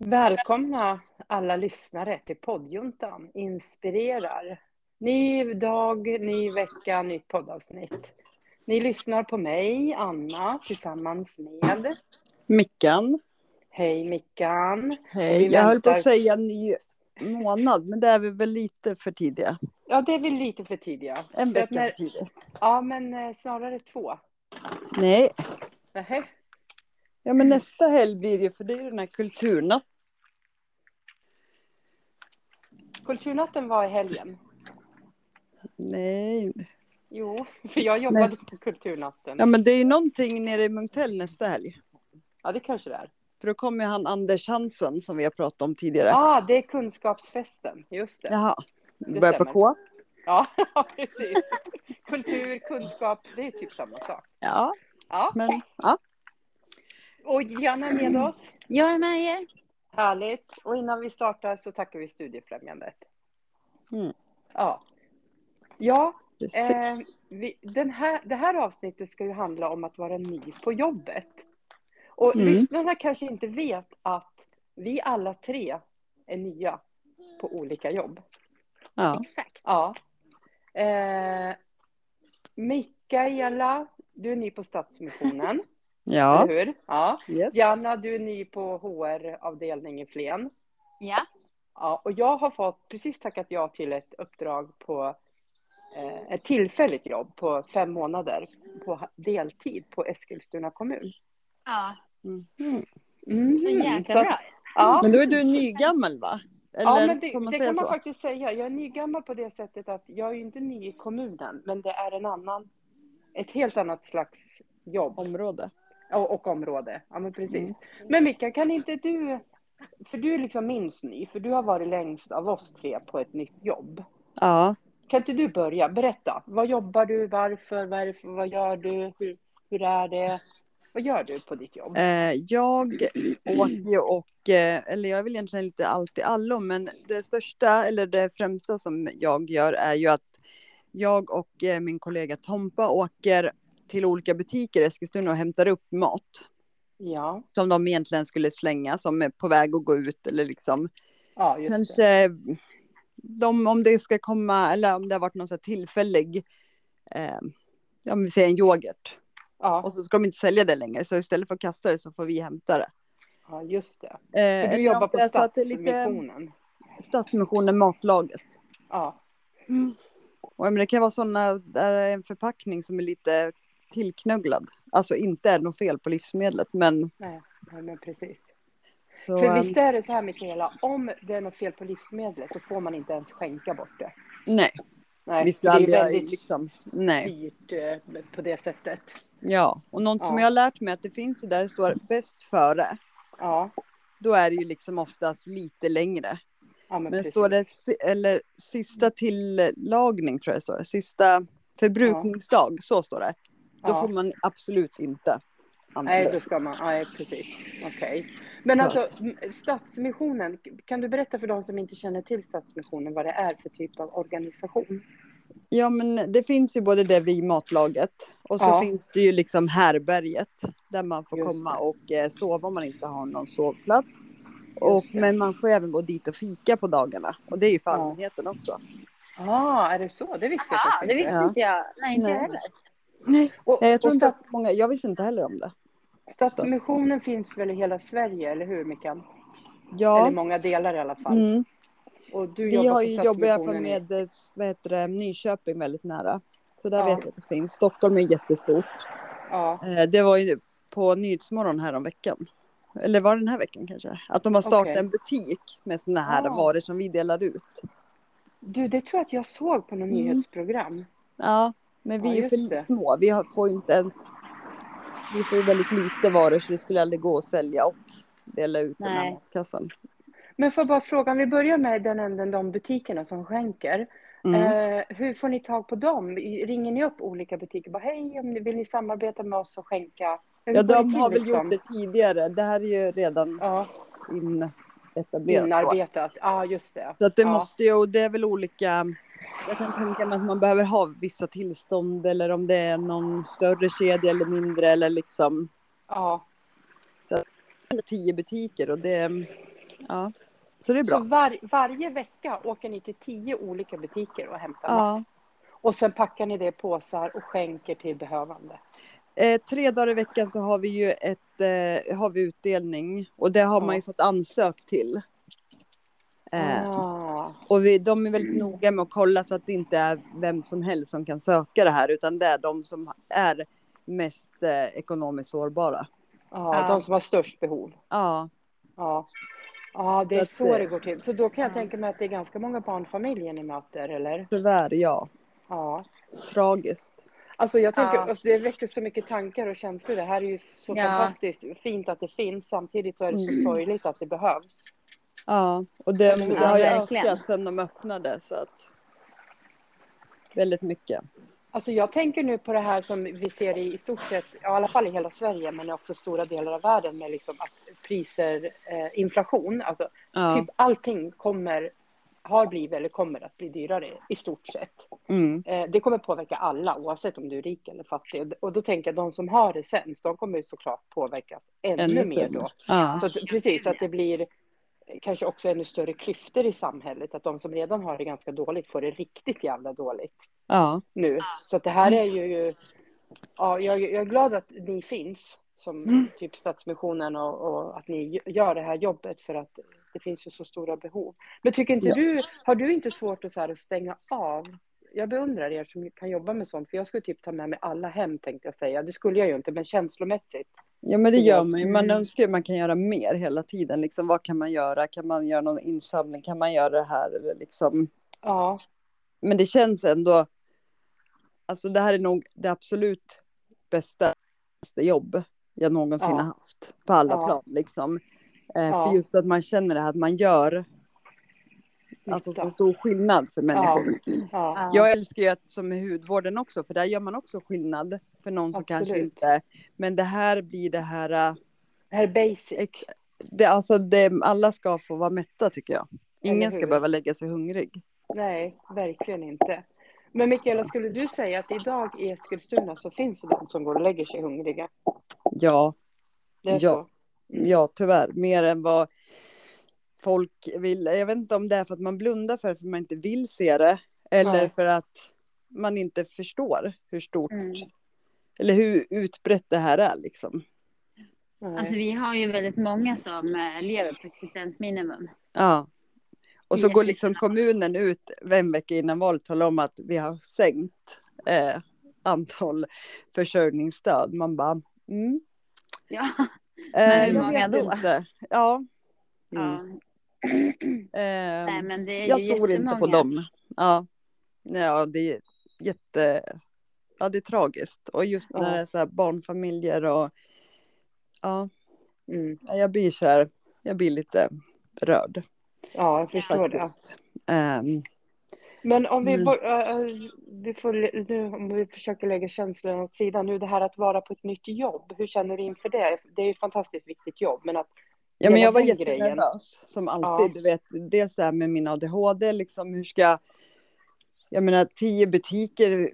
Välkomna alla lyssnare till poddjuntan Inspirerar. Ny dag, ny vecka, nytt poddavsnitt. Ni lyssnar på mig, Anna, tillsammans med Mickan. Hej Mickan. Hej. Jag höll på att säga ny månad, men det är vi väl lite för tidiga. Ja, det är väl lite för tidiga. En vecka för tidigt. Ja, men eh, snarare två. Nej. Nähä. Ja, men nästa helg blir ju, för det är ju den här kulturnatten. Kulturnatten var i helgen. Nej. Jo, för jag jobbade Näst... på kulturnatten. Ja, men det är ju någonting nere i Munktell nästa helg. Ja, det kanske det är. För då kommer han Anders Hansen som vi har pratat om tidigare. Ja, ah, det är kunskapsfesten. Just det. Jaha. Det Börjar på K. Ja, precis. Kultur, kunskap, det är typ samma sak. Ja. Ja. Men, ja. Och Janna är med oss. Jag är med er. Härligt. Och innan vi startar så tackar vi Studiefrämjandet. Mm. Ja. Ja, eh, vi, den här, det här avsnittet ska ju handla om att vara ny på jobbet. Och Mm. lyssnarna kanske inte vet att vi alla tre är nya på olika jobb. Ja. Exakt. Ja. Eh, Mikaela, du är ny på Stadsmissionen, Ja. eller hur? Ja. Yes. Janna, du är ny på HR-avdelning i Flen. Ja. Ja, och jag har fått precis tackat ja till ett uppdrag på eh, ett tillfälligt jobb på fem månader på deltid på Eskilstuna kommun. Ja. Mm. Mm. Så jäkla Så- bra. Ja, Men då är du nygammal va? Eller ja men det, får man det kan man faktiskt säga. Jag är nygammal på det sättet att jag är ju inte ny i kommunen, men det är en annan, ett helt annat slags jobb Område. Och, och område. Ja, men precis. Mm. Men Mika, kan inte du, för du är liksom minst ny, för du har varit längst av oss tre på ett nytt jobb. Ja. Kan inte du börja? Berätta. Vad jobbar du? Varför? Varför? Vad gör du? Hur, hur är det? Vad gör du på ditt jobb? Eh, jag åker och, eh, eller jag är väl egentligen lite allt i allo, men det största eller det främsta som jag gör är ju att jag och eh, min kollega Tompa åker till olika butiker i Eskilstuna och hämtar upp mat Ja, som de egentligen skulle slänga som är på väg att gå ut eller liksom ja just det. kanske de, om det ska komma eller om det har varit någon så här tillfällig, eh, om vi säger en yoghurt Ja, och så ska de inte sälja det längre så istället för att kasta det så får vi hämta det. ja, just det. Eh, För du jobbar det på det Stadsmissionen. Stadsmissionen Matlaget. Ja, Och jag menar, det kan vara sådana där det är en förpackning som är lite tillknögglad. Alltså inte är något fel på livsmedlet men nej, nej, men precis. så. För ehm, visst är det så här Mikaela, om det är något fel på livsmedlet då får man inte ens skänka bort det. nej, Nej, vi för skulle det är väldigt liksom. Nej, dyrt eh, på det sättet. ja, och något som Ja. jag har lärt mig att det finns där det står bäst före. Ja, Då är det ju liksom oftast lite längre. ja men, Men står det eller sista tillagning tror jag det står. Sista förbrukningsdag, så står det. Då Ja. får man absolut inte använda Nej, då ska man, nej precis. Okej. Men Så alltså Stadsmissionen, kan du berätta för de som inte känner till Stadsmissionen vad det är för typ av organisation? Ja, men det finns ju både det vid matlaget och så Ja. finns det ju liksom härberget där man får Just komma det. och eh, sova om man inte har någon sovplats. Och, det. men man får även gå dit och fika på dagarna och det är ju för Ja. allmänheten också. ah, är det så? Det visste jag Ja, faktiskt det inte. visste Ja. inte jag. Nej, inte jag Nej. Och, Jag tror inte att många, jag visste inte heller om det. Stadsmissionen finns väl i hela Sverige, eller hur Mikael? Eller i Ja, många delar i alla fall. mm. Och du vi har ju jobbat i i- med eh, vad heter det, Nyköping väldigt nära. Så där Ja. vet jag att det finns. Stockholm är jättestort. Ja, Eh, Det var ju på Nyhetsmorgon här om veckan. Eller var det den här veckan kanske? Att de har startat Okej. en butik med sådana här Ah. varor som vi delar ut. du, det tror jag att jag såg på något Mm. nyhetsprogram. Ja, men vi Ja, är ju för det. små. Vi har, får ju inte ens... Vi får ju väldigt lite varor så det skulle aldrig gå att sälja och dela ut den här Nej. matkassan. Men får jag bara fråga, om vi börjar med den änden, de butikerna som skänker. Mm. Eh, hur får ni tag på dem? Ringer ni upp olika butiker? Bara, Hej, om ni vill ni samarbeta med oss och skänka? Hur Ja, de till, har väl liksom? gjort det tidigare. Det här är ju redan Ja, inetablerat. då. inarbetat. Ja, just det. Så att det ja. måste ju, och det är väl olika. Jag kan tänka mig att man behöver ha vissa tillstånd eller om det är någon större kedja eller mindre eller liksom Ja, tio butiker och det. Ja. Så det är bra. Så var, varje vecka åker ni till tio olika butiker och hämtar Ja. mat. Och sen packar ni det i påsar och skänker till behövande. Eh, tre dagar i veckan så har vi ju ett, eh, har vi utdelning och det har man ju Ja. fått ansökt till. Eh, Ah, och vi, de är väldigt noga med att kolla så att det inte är vem som helst som kan söka det här utan det är de som är mest eh, ekonomiskt sårbara. ja, Ja. de som har störst behov. Ja, Ja. ja, det är Så så eh, det går till. Så då kan jag Ja. tänka mig att det är ganska många barnfamiljer ni möter, eller? tyvärr ja. Ja. Tragiskt. Alltså jag tänker, Ja. alltså, det väcker så mycket tankar och känslor. Det här är ju så Ja. fantastiskt fint att det finns. Samtidigt så är det så Mm. sorgligt att det behövs. Ja, och det, det har ju ökat sedan de öppnade så att väldigt mycket. Alltså jag tänker nu på det här som vi ser i, i stort sett, i alla fall i hela Sverige, men också stora delar av världen med liksom att priser, eh, inflation, alltså Ja. typ allting kommer, har blivit eller kommer att bli dyrare i stort sett. Mm. Eh, det kommer påverka alla oavsett om du är rik eller fattig. Och då tänker jag de som har det sämst, de kommer ju såklart påverkas ännu, Ännu mer då. Ja. Så att, precis, att det blir kanske också ännu större klyftor i samhället. Att de som redan har det ganska dåligt får det riktigt jävla dåligt ja. nu. Så det här är ju... Ja, jag, jag är glad att ni finns som Mm. typ Stadsmissionen och, och att ni gör det här jobbet för att det finns ju så stora behov. Men tycker inte Ja. du, har du inte svårt att, så här, att stänga av? Jag beundrar er som kan jobba med sånt, för jag skulle typ ta med mig alla hem tänkte jag säga. Det skulle jag ju inte, men känslomässigt. Ja men det gör man ju. Man önskar ju man kan göra mer hela tiden. Liksom, vad kan man göra? Kan man göra någon insamling? Kan man göra det här? Eller liksom... Ja, Men det känns ändå. Alltså det här är nog det absolut bästa jobb jag någonsin Ja. har haft. På alla Ja. plan liksom. Eh, Ja. För just att man känner det här att man gör. Alltså så stor skillnad för människor. Ja. Ja. Jag älskar ju att som i hudvården också, för där gör man också skillnad för någon som kanske Absolut. inte. Men det här blir det här. äh, Det här är basic. Det, alltså det, alla ska få vara mätta tycker jag. Ingen ska behöva lägga sig hungrig. Nej, verkligen inte. Men Mikaela, skulle du säga att idag i Eskilstuna så finns det de som går och lägger sig hungriga? Ja, Det är Ja. så? Ja tyvärr. Mer än vad folk vill. Jag vet inte om det är för att man blundar för att man inte vill se det. Eller Nej. för att man inte förstår hur stort. Mm. Eller hur utbrett det här är liksom. Alltså vi har ju väldigt många som eh, lever på existensminimum. Ja. Och så går liksom kommunen ut en vecka innan valet och talar om att vi har sänkt eh, antal försörjningsstöd. Man bara, mm. Ja. Eh, Men hur jag många då? Inte. Ja, Mm. ja. Eh, Nej men det är jag ju tror inte på jättemånga. dem. Ja. ja, det är jätte, ja det är tragiskt. Och just när Ja. det är så här barnfamiljer och ja, Mm. jag blir så här, jag blir lite rörd Ja, jag förstår det. faktiskt. Ehm, Men om vi, vi, får, nu, om vi försöker lägga känslorna åt sidan nu, det här att vara på ett nytt jobb, hur känner du inför det? Det är ett fantastiskt viktigt jobb, men att Ja, men jag var jättenervös som alltid. Du vet, dels det här med min ADHD, liksom hur ska jag... Jag menar tio butiker,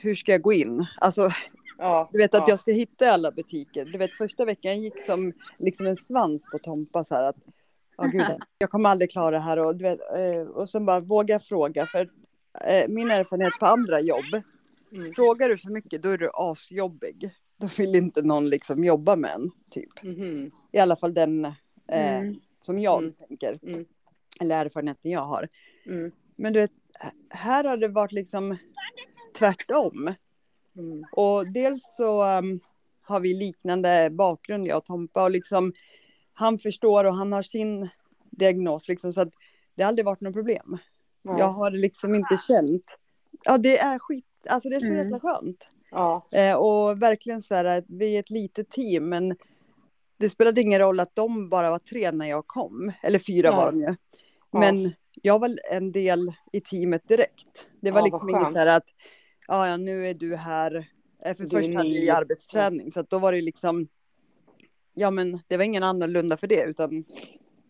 hur ska jag gå in? Alltså, ja, du vet att ja, jag ska hitta alla butiker. Du vet första veckan gick som liksom en svans på Tompa så här att ja gud, jag kommer aldrig klara det här och du vet, eh, och sen bara våga fråga för eh, min erfarenhet på andra jobb, mm, frågar du för mycket då är du asjobbig. Då vill inte någon liksom jobba med en, typ. mhm, I alla fall den eh, Mm. som jag Mm. tänker. Mm. Eller erfarenheten jag har. mm, Men du vet, här har det varit liksom tvärtom. mm, Och dels så um, har vi liknande bakgrund, jag och Tompa. Och liksom, han förstår och han har sin diagnos. Liksom, så att det har aldrig varit något problem. ja, Jag har liksom inte känt. Ja, det är skit. Alltså det är så Mm. jävla skönt. Ja, Eh, och verkligen så här att vi är ett litet team. Men det spelade ingen roll att de bara var tre när jag kom. Eller fyra Nej. var de ju. Men jag var en del i teamet direkt. Det var Ja, liksom inget så här att ja, ja, nu är du här. Eh, För Du först hade ju arbetsträning så att då var det liksom. Ja, men det var ingen annorlunda för det utan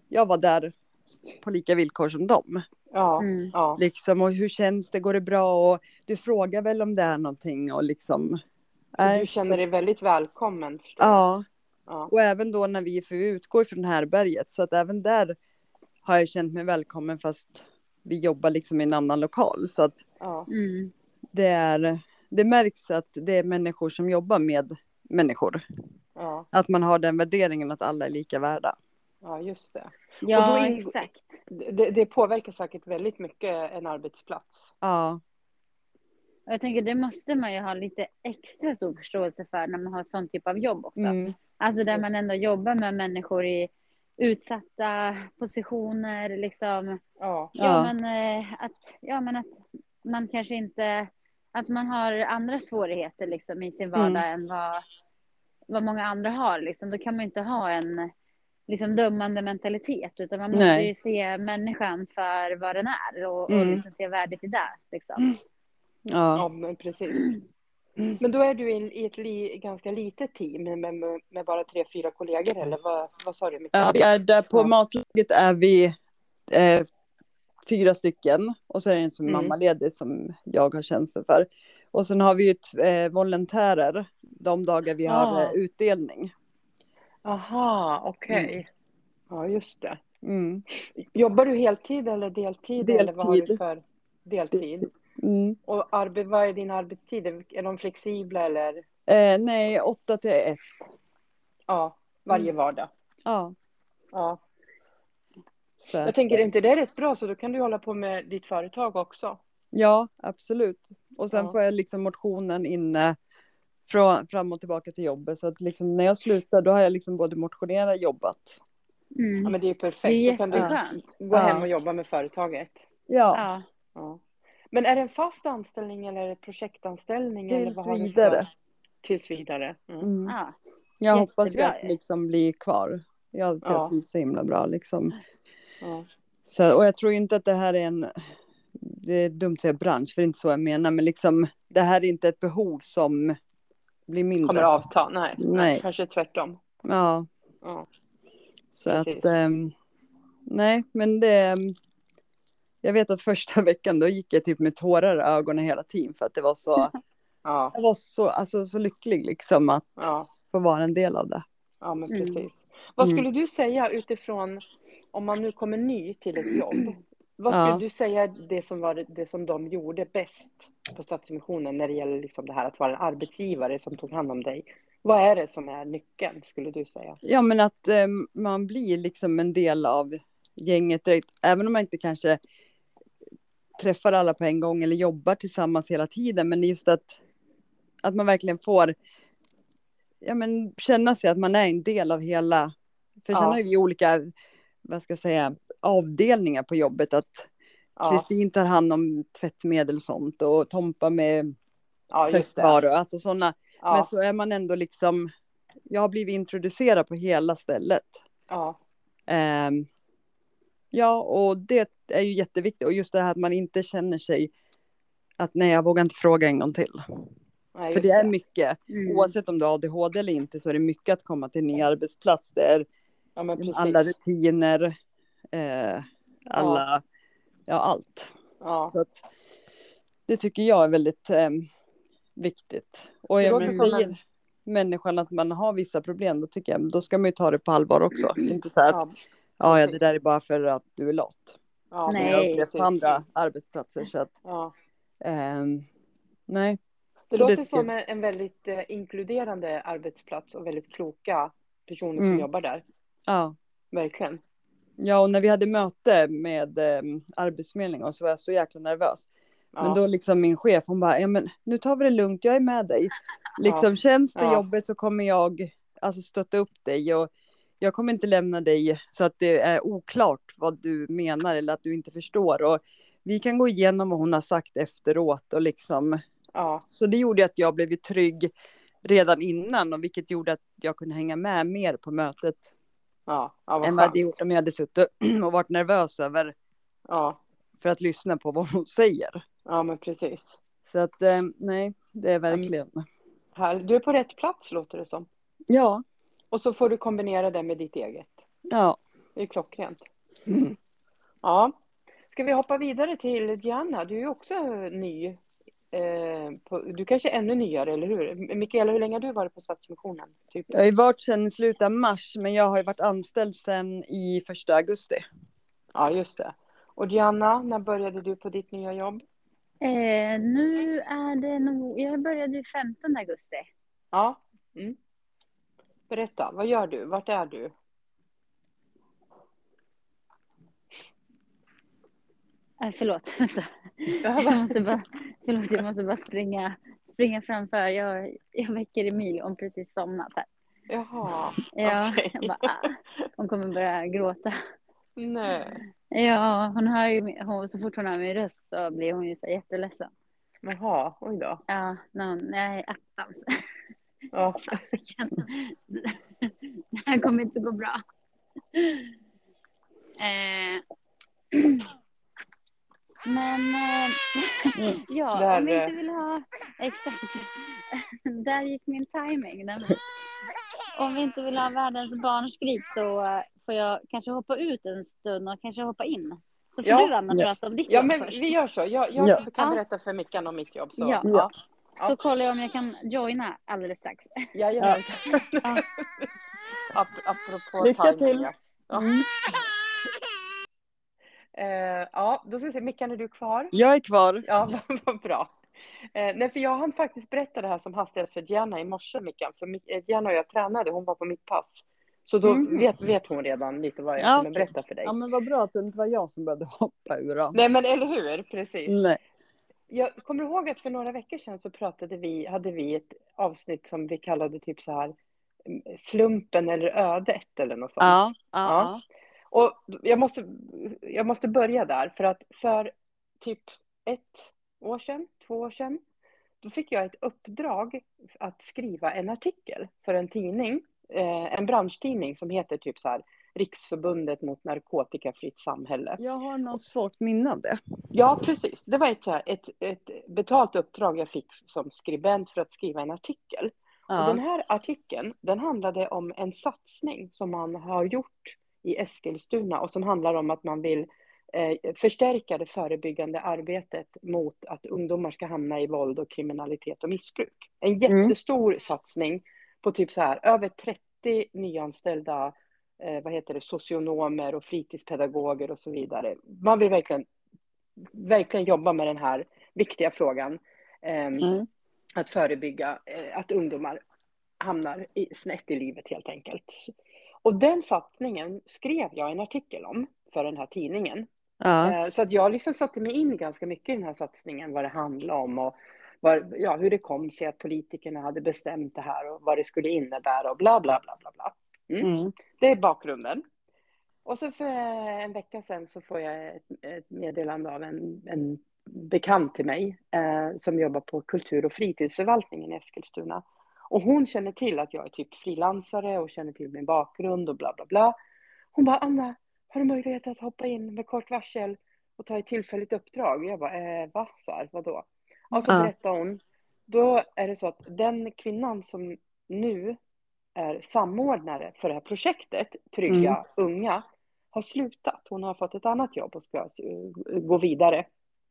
jag var där på lika villkor som dem. Ja, Mm. ja, Liksom och hur känns det? Går det bra? Och du frågar väl om det är någonting och liksom. Du känner dig väldigt välkommen, förstår jag. Ja, Ja. Och även då när vi, för vi utgår från härberget, så att även där har jag känt mig välkommen fast vi jobbar liksom i en annan lokal. Så att Ja. Mm. det är, det märks att det är människor som jobbar med människor. Ja. Att man har den värderingen att alla är lika värda. ja, just det. Ja, då ing- exakt. det. Det påverkar säkert väldigt mycket en arbetsplats. Ja, Och jag tänker det måste man ju ha lite extra stor förståelse för när man har sånt typ av jobb också. mm, Alltså där man ändå jobbar med människor i utsatta positioner liksom. Ja. Ja, Ja. men, eh, att, ja, men att man kanske inte... Alltså man har andra svårigheter liksom i sin vardag än vad, vad många andra har. Liksom. Då kan man inte ha en liksom, dömande mentalitet. Utan man måste Nej. ju se människan för vad den är och, och Mm. liksom se värdet i det. Liksom. Ja, ja, men precis. Men då är du i, i ett li, ganska litet team med, med, med bara tre, fyra kollegor eller vad, vad sa du? Mikael? ja, vi är där på Ja. matlaget är vi eh, fyra stycken och så är det en som är Mm. mammaledig som jag har tjänster för. Och sen har vi ju eh, volontärer de dagar vi har Ah. eh, utdelning. Aha, okej. Ja, just det. Mm. Jobbar du heltid eller deltid? Eller vad har du Deltid. för deltid? Mm. Och arbe, vad är din arbetstid? Är de flexibla eller? Eh, nej, åtta till ett. Ja, varje Mm. vardag. Ja. Ja. Så. Jag tänker, är inte det rätt bra? Så då kan du hålla på med ditt företag också. Ja, absolut. Och sen Ja. får jag liksom motionen inne från, fram och tillbaka till jobbet. Så att liksom när jag slutar då har jag liksom både motionerat och jobbat. Mm. Ja, men det är ju Det perfekt. är Då kan du gå Ja. hem och jobba med företaget. Ja, Ja. Ja. Men är det en fast anställning eller är det projektanställning? eller tills vad har vidare. För? Tills vidare. Mm. Mm. Ja. Jag hoppas ju Jättebra. att liksom bli kvar. Jag Ja. trivs så himla bra liksom. Ja. Så, och jag tror inte att det här är en, det är dumt att säga bransch, för det är inte så jag menar, men liksom det här är inte ett behov som blir mindre. Kommer avta? Nej. Nej. Kanske tvärtom. Ja, Ja. så Precis. att, ehm, nej, men det, ehm, jag vet att första veckan då gick jag typ med tårar i ögonen hela tiden för att det var så, Ja. jag var så, alltså så lycklig liksom att Ja. få vara en del av det. ja, men Mm. precis. Vad Mm. skulle du säga utifrån om man nu kommer ny till ett jobb? Vad Ja. skulle du säga det som var det- som de gjorde bäst på Stadsmissionen när det gäller liksom det här att vara en arbetsgivare som tog hand om dig? Vad är det som är nyckeln skulle du säga? Ja, men att ehm, man blir liksom en del av gänget direkt, även om man inte kanske träffar alla på en gång eller jobbar tillsammans hela tiden, men just att, att man verkligen får ja, men känna sig att man är en del av hela, för sen Ja. har vi olika, vad ska jag säga, avdelningar på jobbet, att Ja, Kristin tar hand om tvättmedel och sånt och Tompa med ja alltså sådana, men Ja, så är man ändå liksom, jag har blivit introducerad på hela stället. ja, Ehm, ja, och det är ju jätteviktigt. Och just det här att man inte känner sig att nej, jag vågar inte fråga en gång till. nej, För det är mycket, Mm. oavsett om du har ADHD eller inte, så är det mycket att komma till en ny arbetsplats. Det är Ja, men alla rutiner, eh, alla, ja. allt. Ja. Så att, det tycker jag är väldigt eh, viktigt. Och Det jag men, som säger en- människan att man har vissa problem, då tycker jag, då ska man ju ta det på allvar också. Inte så här att, Ja, ja, ja, det där är bara för att du är lat. ja, Nej. Jag har upplevt på precis. andra arbetsplatser. Så att, Ja. ehm, nej. Det låter tycker som en, en väldigt eh, inkluderande arbetsplats och väldigt kloka personer som Mm. jobbar där. Ja. Verkligen. Ja, och när vi hade möte med um, Arbetsförmedlingen så var jag så jäkla nervös. Ja. Men då liksom min chef, hon bara, ja men nu tar vi det lugnt, jag är med dig. Liksom känns det Ja. jobbigt så kommer jag alltså stötta upp dig och jag kommer inte lämna dig så att det är oklart vad du menar eller att du inte förstår. Och vi kan gå igenom vad hon har sagt efteråt och liksom ja, Så det gjorde att jag blev trygg redan innan och vilket gjorde att jag kunde hänga med mer på mötet ja, ja vad än vad jag hade gjort om jag hade suttit och varit nervös över Ja, för att lyssna på vad hon säger. ja, men precis. Så att eh, nej, det är verkligen. Här, du är på rätt plats låter det som. Ja, Och så får du kombinera det med ditt eget. ja. Det är klockrent. Mm. Ja. Ska vi hoppa vidare till Diana? Du är ju också ny på, du kanske är ännu nyare, eller hur? Mikaela, hur länge har du varit på Stadsmissionen? Typ? Jag har varit sedan slutet av mars, men jag har ju varit anställd sedan i första augusti. Ja, just det. Och Diana, när började du på ditt nya jobb? Eh, nu är det nog, jag började ju 15 augusti. Ja. Mm. Berätta, vad gör du? Vart är du? Eh, förlåt, vänta. Jag måste bara, förlåt, jag måste bara springa, springa framför. Jag, jag väcker Emilie, hon precis somnat här. Jaha, Ja, okej. jag bara, ah, hon kommer börja gråta. Nej, Ja, hon hör ju, hon, så fort hon hör min röst så blir hon ju så jätteledsen. jaha, oj då. Ja, jag är attans. Ja. Det här kommer inte gå bra. Eh, men eh, ja, Där, om vi eh, inte vill ha... Exakt. Där gick min timing. Om vi inte vill ha världens barnskrik så eh, får jag kanske hoppa ut en stund och kanske hoppa in. Så får Ja. du Anna Ja. prata om ditt Ja, jobb men först. vi gör så. Jag, jag Ja. kan Ja. berätta för Mickan om mitt jobb. Så. Ja. Ja. Så kollar jag om jag kan joina alldeles strax. Jajamensan. Ja. Ap apropå Lycka timing, till. Ja. Ja. Mm. Eh, ja, då ska vi se. Mickan, är du kvar? Jag är kvar. Ja, vad- bra. Eh, nej, för jag hann faktiskt berätta det här som hastigast för Diana i morse, Mickan. För eh, Diana och jag tränade, hon var på mitt pass. Så då Mhm. vet, vet hon redan lite vad jag Ja, kommer berätta för dig. Ja, men vad bra att det inte var jag som började hoppa ur då. Nej, men eller hur? Precis. Nej. Jag kommer ihåg att för några veckor sedan så pratade vi, hade vi ett avsnitt som vi kallade typ så här mm, slumpen eller ödet eller något sånt. Ja, ja, Ja. Ja. Och jag måste, jag måste börja där för att för typ ett år sedan, två år sedan, då fick jag ett uppdrag att skriva en artikel för en tidning, eh, en branschtidning som heter typ så här Riksförbundet mot narkotikafritt samhälle. Jag har något svårt minne av det. Ja, precis. Det var ett, så här, ett, ett betalt uppdrag jag fick som skribent för att skriva en artikel. Och den Ja. här artikeln, den handlade om en satsning som man har gjort i Eskilstuna och som handlar om att man vill eh, förstärka det förebyggande arbetet mot att ungdomar ska hamna i våld och kriminalitet och missbruk. En jättestor satsning på typ så här över 30 nyanställda eh, vad heter det, socionomer och fritidspedagoger och så vidare. Man vill verkligen, verkligen jobba med den här viktiga frågan. ehm, Mm. att förebygga eh, att ungdomar hamnar i, snett i livet helt enkelt. Och den satsningen skrev jag en artikel om för den här tidningen. Ja. Eh, Så att jag liksom satte mig in ganska mycket i den här satsningen, vad det handlade om och vad, ja, hur det kom sig att politikerna hade bestämt det här och vad det skulle innebära och bla bla bla bla bla. Mm. Mm. Det är bakgrunden. Och så för en vecka sedan så får jag ett, ett meddelande av en, en bekant till mig eh, som jobbar på kultur och fritidsförvaltningen i Eskilstuna. Och hon känner till att jag är typ frilansare och känner till min bakgrund och bla bla bla. Hon bara, Anna, har du möjlighet att hoppa in med kort varsel och ta ett tillfälligt uppdrag? Jag bara, eh, va? Så här, vadå? Och så berättar hon, då är det så att den kvinnan som nu är samordnare för det här projektet, Trygga Mm. unga, har slutat. Hon har fått ett annat jobb och ska eh, gå vidare.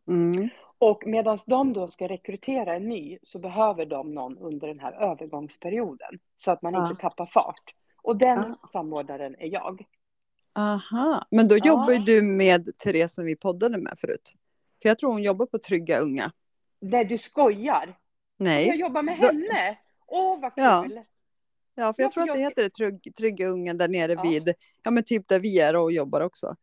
Mm. Och medan de då ska rekrytera en ny så behöver de någon under den här övergångsperioden så att man Ja. inte tappar fart. Och den samordnaren är jag. Aha, men då Ja. jobbar ju du med Therese som vi poddade med förut. För jag tror hon jobbar på Trygga Unga. Nej, du skojar! Jag Nej, jobbar med henne! Åh, vad Ja. kul! ja, för jag Ja, tror att det jag heter Trygg, Trygga Unga där nere Ja. vid, ja men typ där vi är och jobbar också.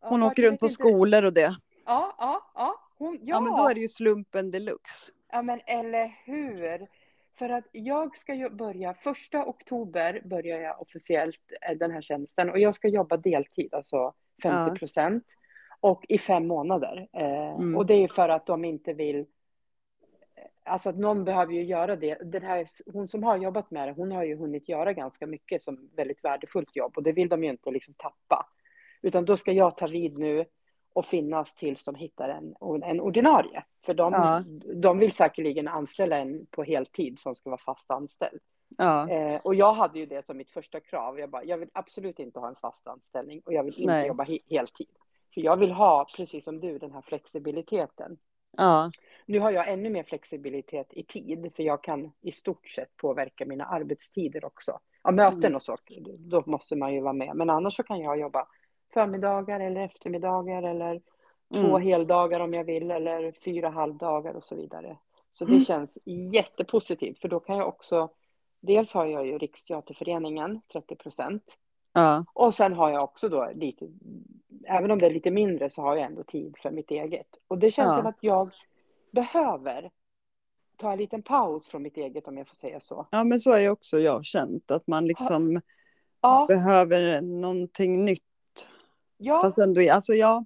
Hon Ja, åker jag runt på inte. skolor och det. Ja, ja, ja. Hon, ja. Ja. men då är det ju slumpen deluxe. Ja, men eller hur? För att jag ska ju börja, första oktober börjar jag officiellt eh, den här tjänsten och jag ska jobba deltid, alltså 50 procent. Och i fem månader. Eh, Mm. Och det är för att de inte vill Alltså att någon behöver ju göra det. Den här, hon som har jobbat med det, hon har ju hunnit göra ganska mycket som väldigt värdefullt jobb och det vill de ju inte liksom tappa. Utan då ska jag ta vid nu och finnas tills de hittar en, en ordinarie. För de, Ja. de vill säkerligen anställa en på heltid som ska vara fast anställd. Ja, Eh, och jag hade ju det som mitt första krav. Jag, bara, jag vill absolut inte ha en fast anställning och jag vill inte Nej. jobba he- heltid. För jag vill ha, precis som du, den här flexibiliteten. Ja. Nu har jag ännu mer flexibilitet i tid, för jag kan i stort sett påverka mina arbetstider också. Ja, möten Mm. och så, då måste man ju vara med. Men annars så kan jag jobba förmiddagar eller eftermiddagar eller två Mm. heldagar om jag vill eller fyra halvdagar och så vidare. Så det Mm. känns jättepositivt, för då kan jag också, dels har jag ju Riksteaterföreningen, 30 procent, Ja. och sen har jag också då lite, även om det är lite mindre så har jag ändå tid för mitt eget. Och det känns Ja. som att jag behöver ta en liten paus från mitt eget om jag får säga så. ja, men så är ju också jag känt. Att man liksom Ja, behöver någonting nytt. Ja, Fast ändå, alltså ja.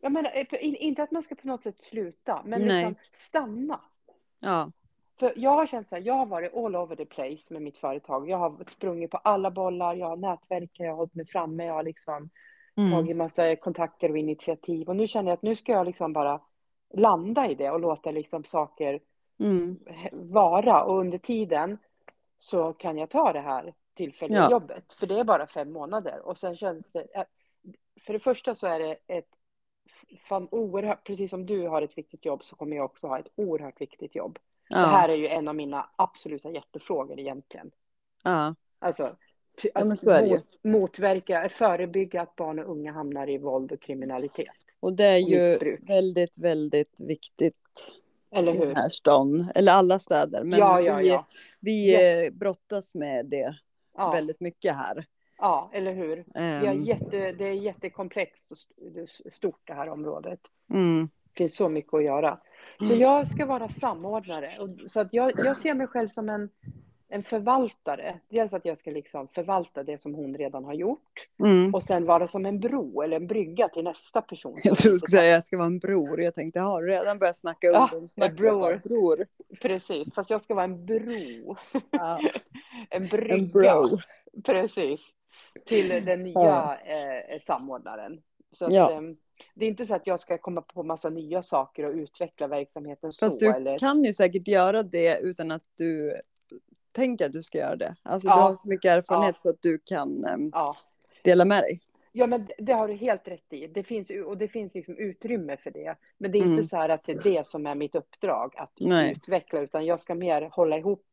jag menar eh, in- inte att man ska på något sätt sluta, men Nej. liksom stanna. Ja. För jag har känt så här, jag har varit all over the place med mitt företag. Jag har sprungit på alla bollar, jag har nätverkat, jag har hållit mig framme, jag har liksom Mm. tagit massa kontakter och initiativ. Och nu känner jag att nu ska jag liksom bara landa i det och låta liksom saker Mm. vara. Och under tiden så kan jag ta det här tillfälliga Ja. jobbet. För det är bara fem månader. Och sen känns det... För det första så är det ett fan oerhört... Precis som du har ett viktigt jobb så kommer jag också ha ett oerhört viktigt jobb. Ja. Det här är ju en av mina absoluta hjärtefrågor egentligen. ja. Alltså, Ja, att ju. mot, motverka, förebygga att barn och unga hamnar i våld och kriminalitet. Och det är ju Missbruk. väldigt, väldigt viktigt Eller i den hur? här stan. Eller alla städer. Men ja, ja, vi, ja. vi brottas med det Ja, väldigt mycket här. Ja eller hur? Vi har Ehm, jätte, det är jättekomplext och stort det här området. mm. Det finns så mycket att göra. Så Mm. jag ska vara samordnare. Och, så att jag, jag ser mig själv som en, en förvaltare. Dels att jag ska liksom förvalta det som hon redan har gjort. Mm. Och sen vara som en bro eller en brygga till nästa person. Jag tror du skulle säga att jag ska vara en bror. Jag tänkte, jag har redan börjat snacka Ja, ungdomssnack. en bror. Bror. Precis, fast jag ska vara en bro. Ja, En brygga. en bro. Precis. Till den nya eh, samordnaren. Så att, Ja. ehm, det är inte så att jag ska komma på massa nya saker och utveckla verksamheten Fast så. du eller... kan ju säkert göra det utan att du tänker att du ska göra det. Alltså Ja. du har så mycket erfarenhet Ja. så att du kan ehm, Ja. dela med dig. ja, men det- det har du helt rätt i. Det finns, och det finns liksom utrymme för det. Men det är Mm. inte så här att det är det som är mitt uppdrag, att Nej. utveckla, utan jag ska mer hålla ihop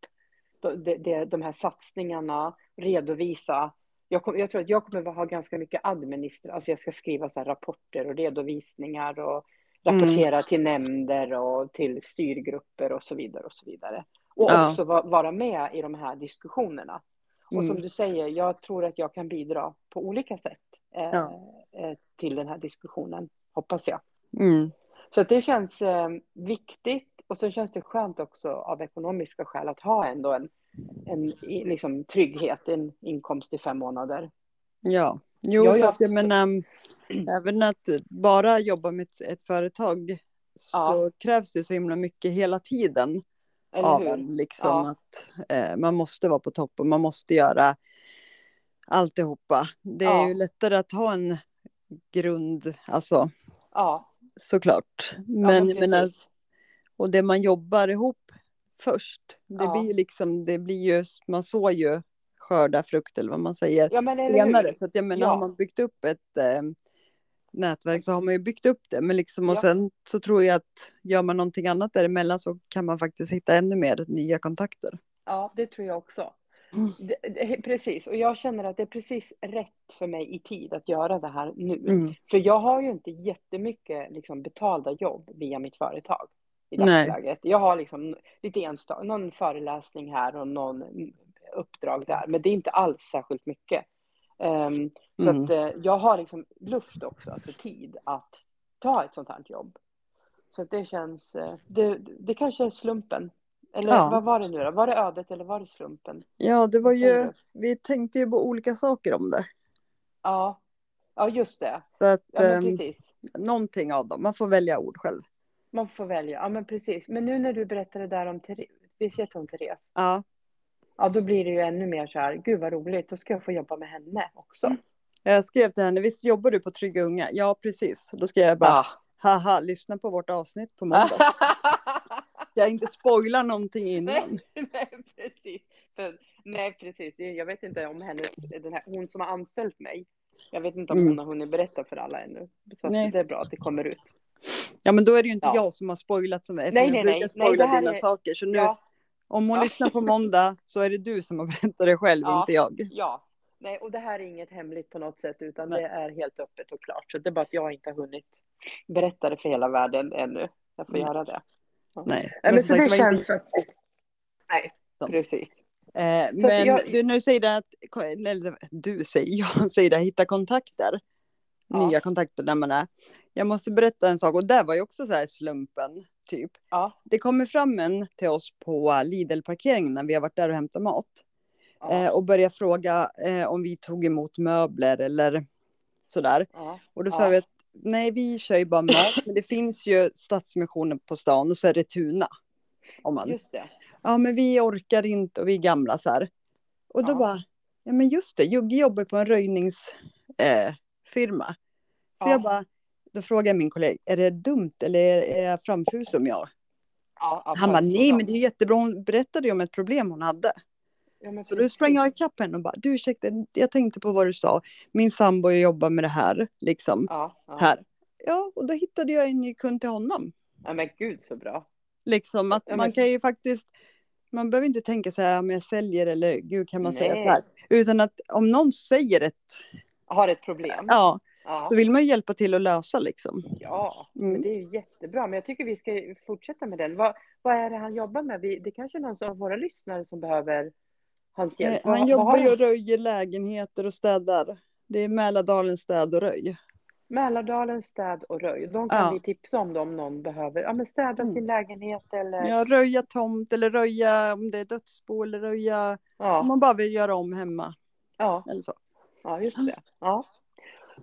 de, de, de här satsningarna, redovisa. Jag, kom, jag tror att jag kommer att ha ganska mycket administration, alltså jag ska skriva så rapporter och redovisningar och rapportera till nämnder och till styrgrupper och så vidare och så vidare. Och Ja. också va, vara med i de här diskussionerna. Och som Mm. du säger, jag tror att jag kan bidra på olika sätt eh, Ja. eh, till den här diskussionen, hoppas jag. Mm. Så att det känns eh, viktigt och så känns det skönt också av ekonomiska skäl att ha ändå en, en liksom, trygghet, en inkomst i fem månader. Ja, jo, Jag att jag haft- menar, även att bara jobba med ett, ett företag så Ja. krävs det så himla mycket hela tiden Eller av hur? en. Liksom, Ja. att eh, man måste vara på topp och man måste göra alltihopa. Det är Ja. ju lättare att ha en grund, alltså Ja, såklart. ja Men men och det man jobbar ihop först, det Ja. blir liksom, det blir ju, man sår ju skörda frukt eller vad man säger Ja, senare. Så att jag menar, Ja. har man byggt upp ett eh, nätverk så har man ju byggt upp det. Men liksom, och Ja. sen så tror jag att gör man någonting annat däremellan så kan man faktiskt hitta ännu mer nya kontakter. Ja, det tror jag också. Mm. Det, det, precis, och jag känner att det är precis rätt för mig i tid att göra det här nu. Mm. För jag har ju inte jättemycket liksom, betalda jobb via mitt företag i dagsläget. Jag har liksom lite enstaka, någon föreläsning här och någon uppdrag där, men det är inte alls särskilt mycket. Ehm, så Mm. att eh, jag har liksom luft också, alltså tid att ta ett sånt här jobb. Så att det känns, eh, det, det kanske är slumpen. Eller Ja. vad var det nu då? Var det ödet eller var det slumpen? Ja, det var ju, vi tänkte ju på olika saker om det. Ja, ja just det. Så att Ja, ehm, precis. någonting av dem, man får välja ord själv. Man får välja. Ja, men precis. Men nu när du berättade där om Therese, visst heter hon Therese? Ja, Ja, då blir det ju ännu mer så här, gud vad roligt, då ska jag få jobba med henne också. jag skrev till henne, visst jobbar du på Trygga Unga? Ja, precis. Då skrev jag bara, Ja. haha, lyssna på vårt avsnitt på måndag. jag inte spoilar någonting innan. nej, nej, precis. För, nej, precis. Det- Jag vet inte om henne, den här, hon som har anställt mig, jag vet inte om Mm. hon har hunnit berätta för alla ännu. Så det är bra att det kommer ut. Ja men då är det ju inte Ja. jag som har spoilat som Nej, jag nej, brukar nej. Nej, spoila här dina är- saker. Så nu, Ja, om hon Ja. lyssnar på måndag så är det du som har berättat det själv, inte jag. ja. Nej, och det här är inget hemligt på något sätt, utan Nej. det är helt öppet och klart. Så det är bara att jag inte har hunnit berätta det för hela världen ännu. Jag får Mm. göra det. Nej. Nej, men som så det känns faktiskt... Nej, Så. precis. Eh, men jag- du, du säger det att, eller du säger, jag säger det, hitta kontakter. Nya kontakter där man är. Jag måste berätta en sak och där var ju också så här slumpen, typ. Ja, Det kommer fram en till oss på Lidl-parkeringen när vi har varit där och hämtat mat. ja, Eh, och börjar fråga eh, om vi tog emot möbler eller sådär. ja. Och då Ja. sa vi att nej, vi kör ju bara mat, men det finns ju Stadsmissionen på stan och så är det Tuna. Om man, Just det. ja men vi orkar inte och vi är gamla så här. Och då Ja. bara, ja men just det, Jugge jobbar på en röjningsfirma. Eh, så Ja. jag bara, då frågade min kollega, är det dumt eller är jag framfus som jag? Ja, ja, Han bara, nej men det är jättebra, hon berättade ju om ett problem hon hade. Ja, Så då sprang jag ikapp henne och bara, du ursäkta, jag tänkte på vad du sa. Min sambo jobbar med det här, liksom. Här. Ja, och då hittade jag en ny kund till honom. ja, men gud så bra. Liksom att men- man kan ju faktiskt, man behöver inte tänka så här, om jag säljer eller gud kan man säga Nej. så här. Utan att om någon säger ett, Har ett problem. ja, Ja. då vill man ju hjälpa till att lösa liksom. Ja, Mm. men det är ju jättebra. Men jag tycker vi ska fortsätta med den. Vad, vad är det han jobbar med? Vi, det kanske är någon av våra lyssnare som behöver hans hjälp. Han vad jobbar ju han? och röjer lägenheter och städar. Det är Mälardalens städ och röj. Mälardalens städ och röj. De kan Ja. vi tipsa om om någon behöver ja, men städa Mm. sin lägenhet eller... Ja, röja tomt eller röja om det är dödsbo eller röja om Ja, man bara vill göra om hemma ja, eller så. ja just det. Ja.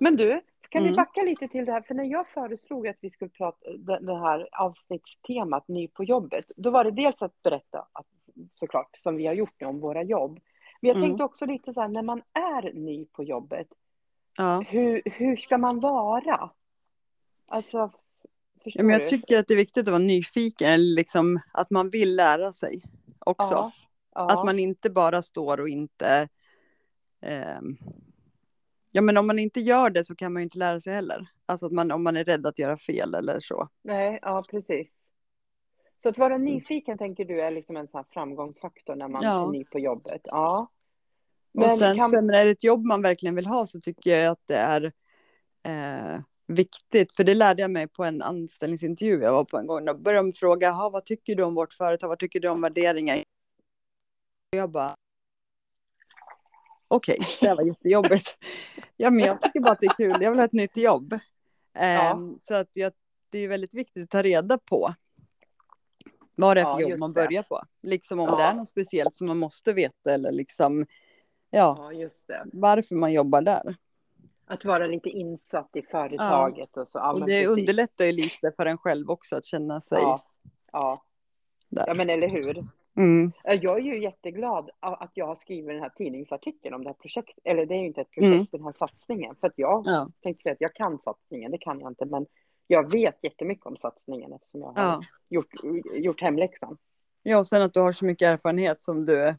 Men du, kan vi Mm. backa lite till det här? För när jag föreslog att vi skulle prata det, här avsnittstemat ny på jobbet, då var det dels att berätta att, såklart som vi har gjort nu om våra jobb. Men jag Mm. tänkte också lite så här, när man är ny på jobbet, Ja. hur, hur ska man vara? Alltså, förstår Ja, men du? jag tycker att det är viktigt att vara nyfiken, liksom att man vill lära sig också. ja, ja, Att man inte bara står och inte... ehm, ja, men om man inte gör det så kan man ju inte lära sig heller. Alltså att man, om man är rädd att göra fel eller så. Nej, ja precis. Så att vara nyfiken tänker du är liksom en sån här framgångsfaktor när man Ja. är ny på jobbet? Ja. och sen, kan- sen är det ett jobb man verkligen vill ha så tycker jag att det är eh, viktigt. För det lärde jag mig på en anställningsintervju jag var på en gång. Då började de fråga, "Jaha, vad tycker du om vårt företag? Vad tycker du om värderingar? Och jag bara, okej, det här var jättejobbigt. ja, men jag tycker bara att det är kul. Jag vill ha ett nytt jobb. Ja. Så att jag, det är väldigt viktigt att ta reda på vad det är för Ja, jobb man det. börjar på. Liksom om Ja. det är något speciellt som man måste veta eller liksom, ja, det. varför man jobbar där. Att vara lite insatt i företaget och så. Och det precis. underlättar ju lite för en själv också att känna sig Ja, ja, men eller hur? Mm. Jag är ju jätteglad att jag har skrivit den här tidningsartikeln om det här projektet. Eller det är ju inte ett projekt, Mm. den här satsningen. För att jag Ja. tänkte säga att jag kan satsningen, det kan jag inte. Men jag vet jättemycket om satsningen eftersom jag har Ja. gjort, gjort hemläxan. ja, och sen att du har så mycket erfarenhet som du...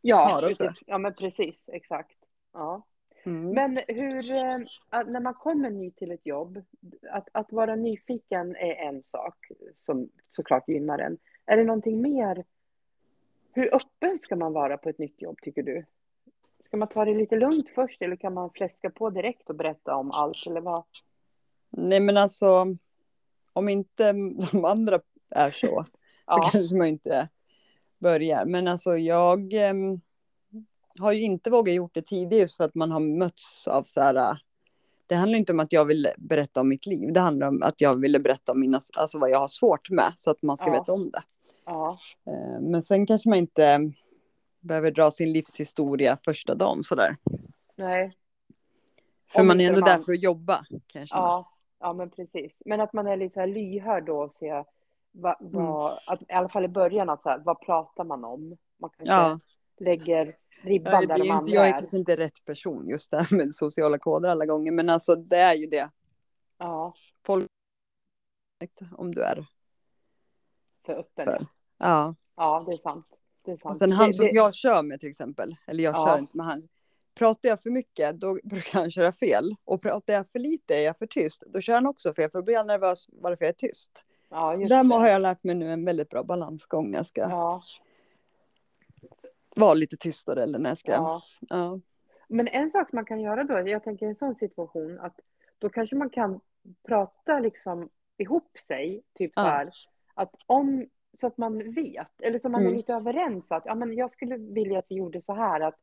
Ja, Har också. ja men precis, exakt. Ja. Mm. Men hur, eh, när man kommer ny till ett jobb, att, att vara nyfiken är en sak som såklart gynnar en. Är det någonting mer? Hur öppen ska man vara på ett nytt jobb tycker du? Ska man ta det lite lugnt först eller kan man fläska på direkt och berätta om allt eller vad? Nej, men alltså, om inte de andra är så, så Ja, kanske man inte börjar. Men alltså, jag em, har ju inte vågat gjort det tidigare för att man har mötts av så här... äh, Det handlar inte om att jag vill berätta om mitt liv. Det handlar om att jag ville berätta om mina, alltså vad jag har svårt med, så att man ska Ja. veta om det. Ja, Eh, Men sen kanske man inte behöver dra sin livshistoria första dagen sådär. nej, För Om man är ändå man- där för att jobba. Kanske. ja, ja men precis. Men att man är lite så här lyhörd då och ser vad, vad att, i alla fall i början att så här, vad pratar man om? Man kanske Ja. lägger ribban Ja, där de andra jag är kanske inte rätt person just det här med sociala koder alla gånger. Men alltså det är ju det. Ja, Om du är. För öppen. Ja. Ja, det är sant. Det är sant. Och sen han det, som det, jag kör med till exempel. Eller jag Ja. kör inte med han. pratar jag för mycket då brukar han köra fel. Och pratar jag för lite, är jag för tyst, då kör han också fel. För då blir jag nervös varför jag är tyst. Ja, just Där det. har jag lärt mig nu en väldigt bra balansgång när jag ska Ja, vara lite tystare eller när jag ska... ja. Ja. Men en sak man kan göra då, jag tänker i en sån situation, att då kanske man kan prata liksom ihop sig, typ så Ja. Att om, så att man vet, eller så man Mm. är lite överens att, ja men jag skulle vilja att vi gjorde så här, att,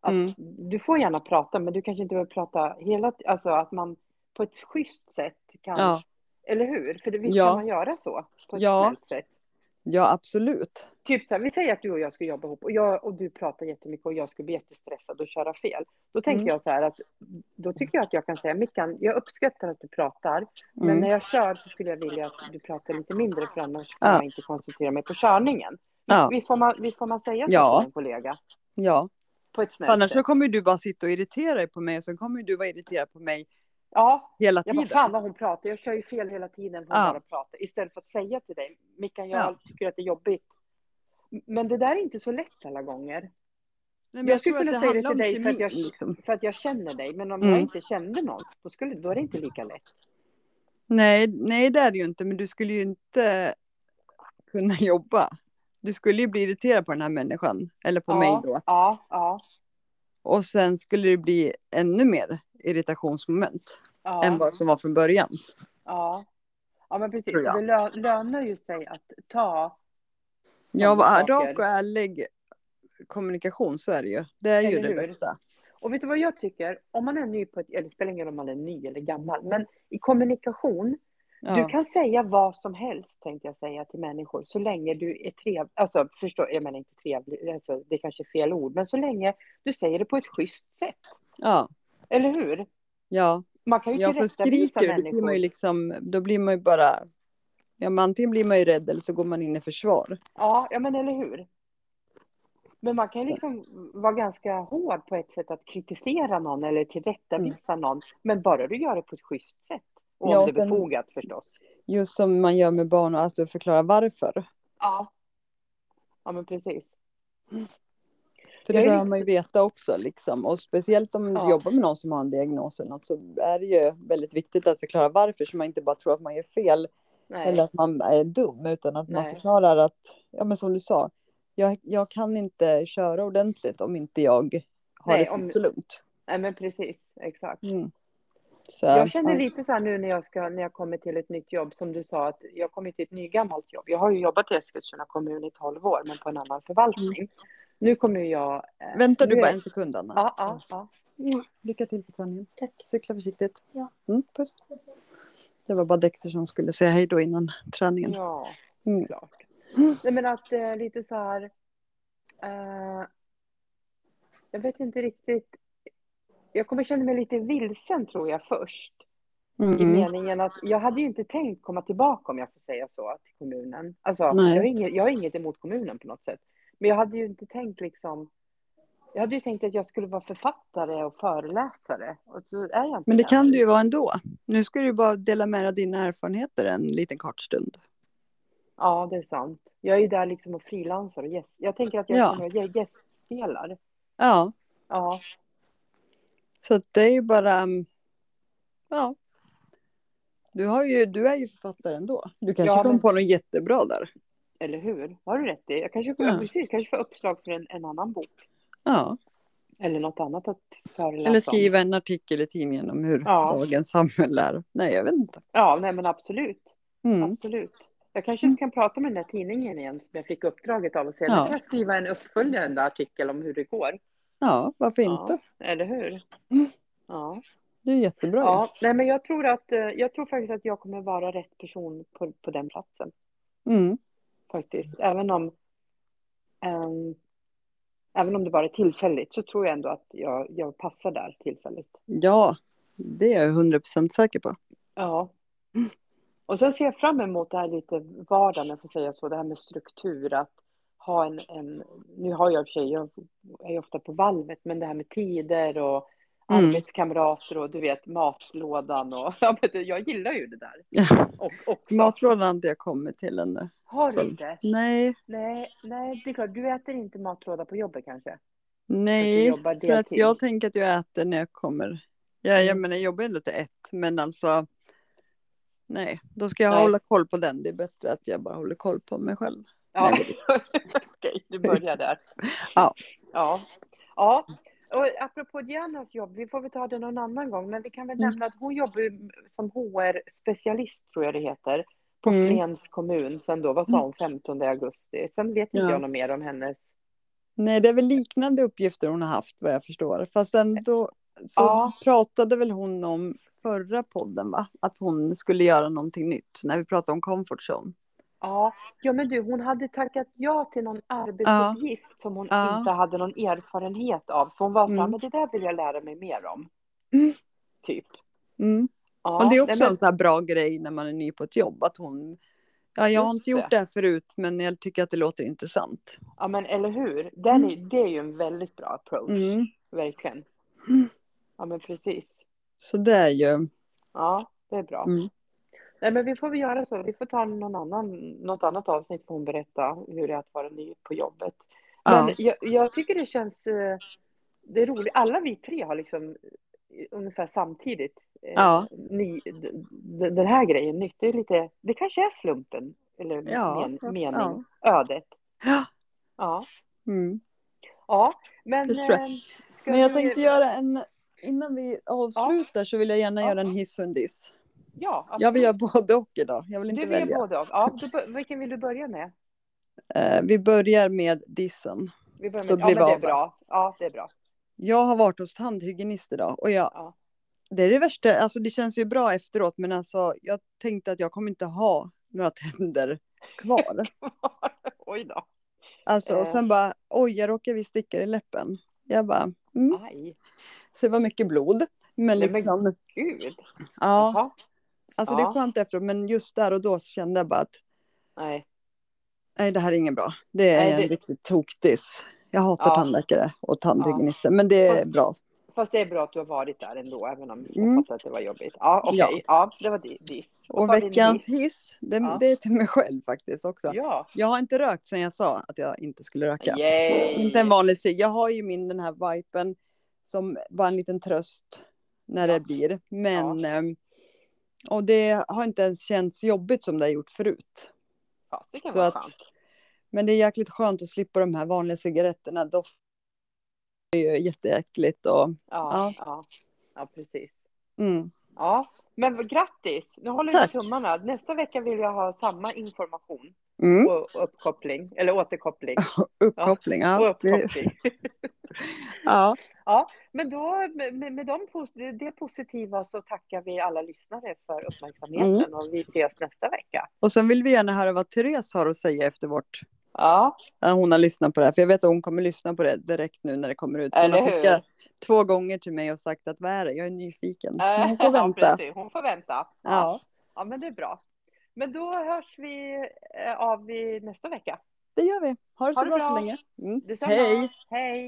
att Mm. du får gärna prata, men du kanske inte behöver prata hela alltså att man på ett schysst sätt kan, Ja. eller hur? För det, visst Ja. kan man göra så, på ett Ja. snällt sätt. Ja, absolut. Typ så här, vi säger att du och jag ska jobba ihop och, jag, och du pratar jättemycket och jag skulle bli jättestressad och köra fel. Då tänker Mm. jag så här att då tycker jag att jag kan säga Mickan, jag uppskattar att du pratar, men Mm. när jag kör så skulle jag vilja att du pratar lite mindre för annars kan Ja. jag inte koncentrera mig på körningen. Visst, Ja. visst, får, man, visst får man säga så Ja. till en kollega? Ja, På ett snällt annars så kommer du bara sitta och irritera dig på mig och sen kommer du vara irriterad på mig Ja, hela jag bara, tiden. fan vad hon pratar, jag kör ju fel hela tiden hon Ja. bara pratar. Istället för att säga till dig, Mickan jag Ja. tycker att det är jobbigt. Men det där är inte så lätt alla gånger. Nej, men Jag skulle kunna säga det till dig för att jag, liksom. för att jag känner dig. Men om Mm. jag inte kände någon, då, skulle, då är det inte lika lätt. Nej, nej, det är det ju inte. Men du skulle ju inte kunna jobba. Du skulle ju bli irriterad på den här människan. Eller på ja, mig då. Ja, ja, Och sen skulle det bli ännu mer irritationsmoment. ja. Än vad som var från början. ja. ja men precis. Så det lö, lönar ju sig att ta Ja, var rak och ärlig kommunikation så är det ju. Det är ju Eller det hur? bästa. Och vet du vad jag tycker? Om man är ny på ett, eller det spelar ingen roll om man är ny eller gammal, men i kommunikation, Ja. du kan säga vad som helst tänkte jag säga till människor, så länge du är trevlig, alltså förstå, jag menar inte trevlig, alltså, det är kanske är fel ord, men så länge du säger det på ett schysst sätt, ja, eller hur? ja. Man kan ju Ja, för skriker då blir man ju liksom, då blir man ju bara, ja men antingen blir man ju rädd eller så går man in i försvar. Ja, ja men eller hur? Men man kan ju liksom vara ganska hård på ett sätt att kritisera någon eller tillrättavisa någon. Men bara du gör det på ett schysst sätt. Och Mm. Ja, om det är sen- befogat förstås. Just som man gör med barn och alltså förklara varför. Ja. Ja men precis. För det behöver man ju veta också liksom. Och speciellt om Ja. du jobbar med någon som har en diagnos eller något så är det ju väldigt viktigt att förklara varför så man inte bara tror att man gör fel Nej. eller att man är dum utan att man Nej. förklarar att, ja men som du sa, jag, jag kan inte köra ordentligt om inte jag har Nej, det om- så lugnt. Nej men precis. Exakt. Mm. Så, Jag känner ja. lite så här nu när jag, ska, när jag kommer till ett nytt jobb, som du sa, att jag kommer till ett nygammalt jobb. Jag har ju jobbat i Eskilstuna kommun i 12 år, men på en annan förvaltning. Nu kommer jag... eh. Vänta nu du bara en sekund Anna. Ja, ja, ja. Mm. Lycka till på träningen. Tack. Cykla försiktigt. Ja. Mm, puss. Det var bara Dexter som skulle säga hej då innan träningen. Ja, Mm. klart. Nej, men att eh, lite så här... Eh, jag vet inte riktigt. Jag kommer känna mig lite vilsen tror jag först. I Mm. meningen att jag hade ju inte tänkt komma tillbaka om jag får säga så till kommunen. Alltså, jag har, inget, jag har inget emot kommunen på något sätt. Men jag hade ju inte tänkt liksom... Jag hade ju tänkt att jag skulle vara författare och föreläsare. Och så är jag inte Men det kan du ju vara ändå. Nu ska du ju bara dela med dig av dina erfarenheter en liten kort stund. Ja, det är sant. Jag är ju där liksom och frilansar och gäst. Jag tänker att jag Ja. kommer att jag gästspelar. Ja, Ja, så det är ju bara... mm, Ja. Du, har ju, du är ju författare ändå. Du kanske Ja, kom men- på något jättebra där. Eller hur? Har du rätt i? Jag kanske, Ja. ja. precis, kanske får uppslag för en, en annan bok. Ja. Eller något annat att föreläsa Eller om. skriva en artikel i tidningen om hur Ja. dagens samhälle är. Nej, jag vet inte. Ja, nej men absolut. Mm. Absolut. Jag kanske kan prata med den där tidningen igen som jag fick uppdraget av och säga, Ja. nu jag skriva en uppföljande artikel om hur det går. Ja, varför inte? Ja, eller hur? Mm. Ja. Det är jättebra. ja, nej men jag tror att, eh, jag tror faktiskt att jag kommer vara rätt person på, på den platsen. Mm. Faktiskt. Även om, ehm, även om det bara är tillfälligt så tror jag ändå att jag, jag passar där tillfälligt. Ja, det är jag hundra procent säker på. Ja. Och sen ser jag fram emot det här lite vardagen, jag får säga så, det här med struktur, att ha en, en nu har jag i och för sig, jag är ofta på valvet, men det här med tider och Mm. arbetskamrater och du vet matlådan och, ja men det- jag gillar ju det där. Och också, Matlådan har inte jag kommit till ännu. har du inte? Nej, Nej, nej, det är klart, du äter inte matlåda på jobbet kanske? Nej, jobbar för att jag tänker att jag äter när jag kommer. Ja, jag Mm. menar, jag jobbar ändå till ett, men alltså. Nej, då ska jag Nej. hålla koll på den. Det är bättre att jag bara håller koll på mig själv. Ja, okej, du börjar där. Ja. Ja. ja. Och apropå Dianas jobb, vi får väl ta det någon annan gång, men vi kan väl Mm. nämna att hon jobbar som HR-specialist, tror jag det heter, på Mm. Flens kommun sen då, vad sa hon, 15 augusti. Sen vet inte Ja. jag något mer om hennes... Nej, det är väl liknande uppgifter hon har haft vad jag förstår. Fast ändå så Ja. pratade väl hon om förra podden, va? Att hon skulle göra någonting nytt när vi pratade om comfort zone. Ja, ja men du, hon hade tackat ja till någon arbetsuppgift som hon Ja. inte hade någon erfarenhet av. För hon var så här, Mm. men det där vill jag lära mig mer om. Mm. Typ. Mm. Ja, och det är också men- en sån här bra grej när man är ny på ett jobb. Att hon, ja, jag har Just inte gjort det. det här förut, men jag tycker att det låter intressant. Ja men eller hur. Den är, det är ju en väldigt bra approach. Mm. Verkligen. Mm. Ja men precis. Så det är ju, Ja, det är bra. Mm. Nej men vi får väl göra så. Vi får ta någon annan, något annat avsnitt för hon berätta hur det är att vara ny på jobbet. Men ja, jag, jag tycker det känns, eh, det är roligt. Alla vi tre har liksom ungefär samtidigt eh, Ja. ny, den här grejen nytt. Det är lite, det kanske är slumpen. Eller Ja, men, ja, mening, ödet. ja. Ja. Mm. Ja, men... Eh, Men jag tänkte göra en, innan vi avslutar så vill jag gärna Ja. göra en hiss och en diss. Ja, Jag vill absolut. göra både och idag, jag vill inte Du vill välja. både och. Ja, du, vilken vill du börja med? Eh, vi börjar med dissen. Vi börjar Så med, ja, blir men vi det är bra. Ja, det är bra. Jag har varit hos tandhygienist idag och jag, Ja. det är det värsta, alltså det känns ju bra efteråt men alltså jag tänkte att jag kommer inte ha några tänder kvar. Oj då. Alltså och Eh. sen bara, oj jag råkade visst sticka i läppen. Jag bara, mm. Så det var mycket blod. Men Nej, men liksom, gud. ja, Jaha. Alltså det är ja. skönt efteråt men just där och då så kände jag bara att Nej. nej det här är inget bra. Det är Nej, en det- riktigt tokdiss. Jag hatar Ja. tandläkare och tandhygienister men det är Fast- bra. Fast det är bra att du har varit där ändå, även om jag Mm. fattar att det var jobbigt. Ja, okej. Ja. Ja. det var di- diss. Och din veckans diss? hiss, det, Ja. det är till mig själv faktiskt också. Ja. Jag har inte rökt sen jag sa att jag inte skulle röka. Yay. Inte en vanlig cigg. Jag har ju min den här vipen som var en liten tröst när Ja. det blir. Men ehm, och det har inte ens känts jobbigt som det har gjort förut. Fast det kan Så vara att- skönt. Men det är jäkligt skönt att slippa de här vanliga cigaretterna. Doft är ju jätteäckligt och Ja, Ja. ja. ja. precis. mm. Ja, men grattis! Nu håller vi tummarna. Nästa vecka vill jag ha samma information Mm. och uppkoppling, eller återkoppling. Uppkoppling. Ja. Det, uppkoppling. ja. Ja, men då med, med de, det, positiva så tackar vi alla lyssnare för uppmärksamheten Mm. och vi ses nästa vecka. Och sen vill vi gärna höra vad Therese har att säga efter vårt Ja, Ja, hon har lyssnat på det här, för jag vet att hon kommer lyssna på det direkt nu när det kommer ut. Hon har skickat två gånger till mig och sagt att vad är det, jag är nyfiken. Men hon får Ja, vänta. precis. Hon får vänta. Ja. Ja, ja, men det är bra. Men då hörs vi eh, av nästa vecka. det gör vi. Ha det så Ha det bra, så bra. länge. Mm. Hej! Hej!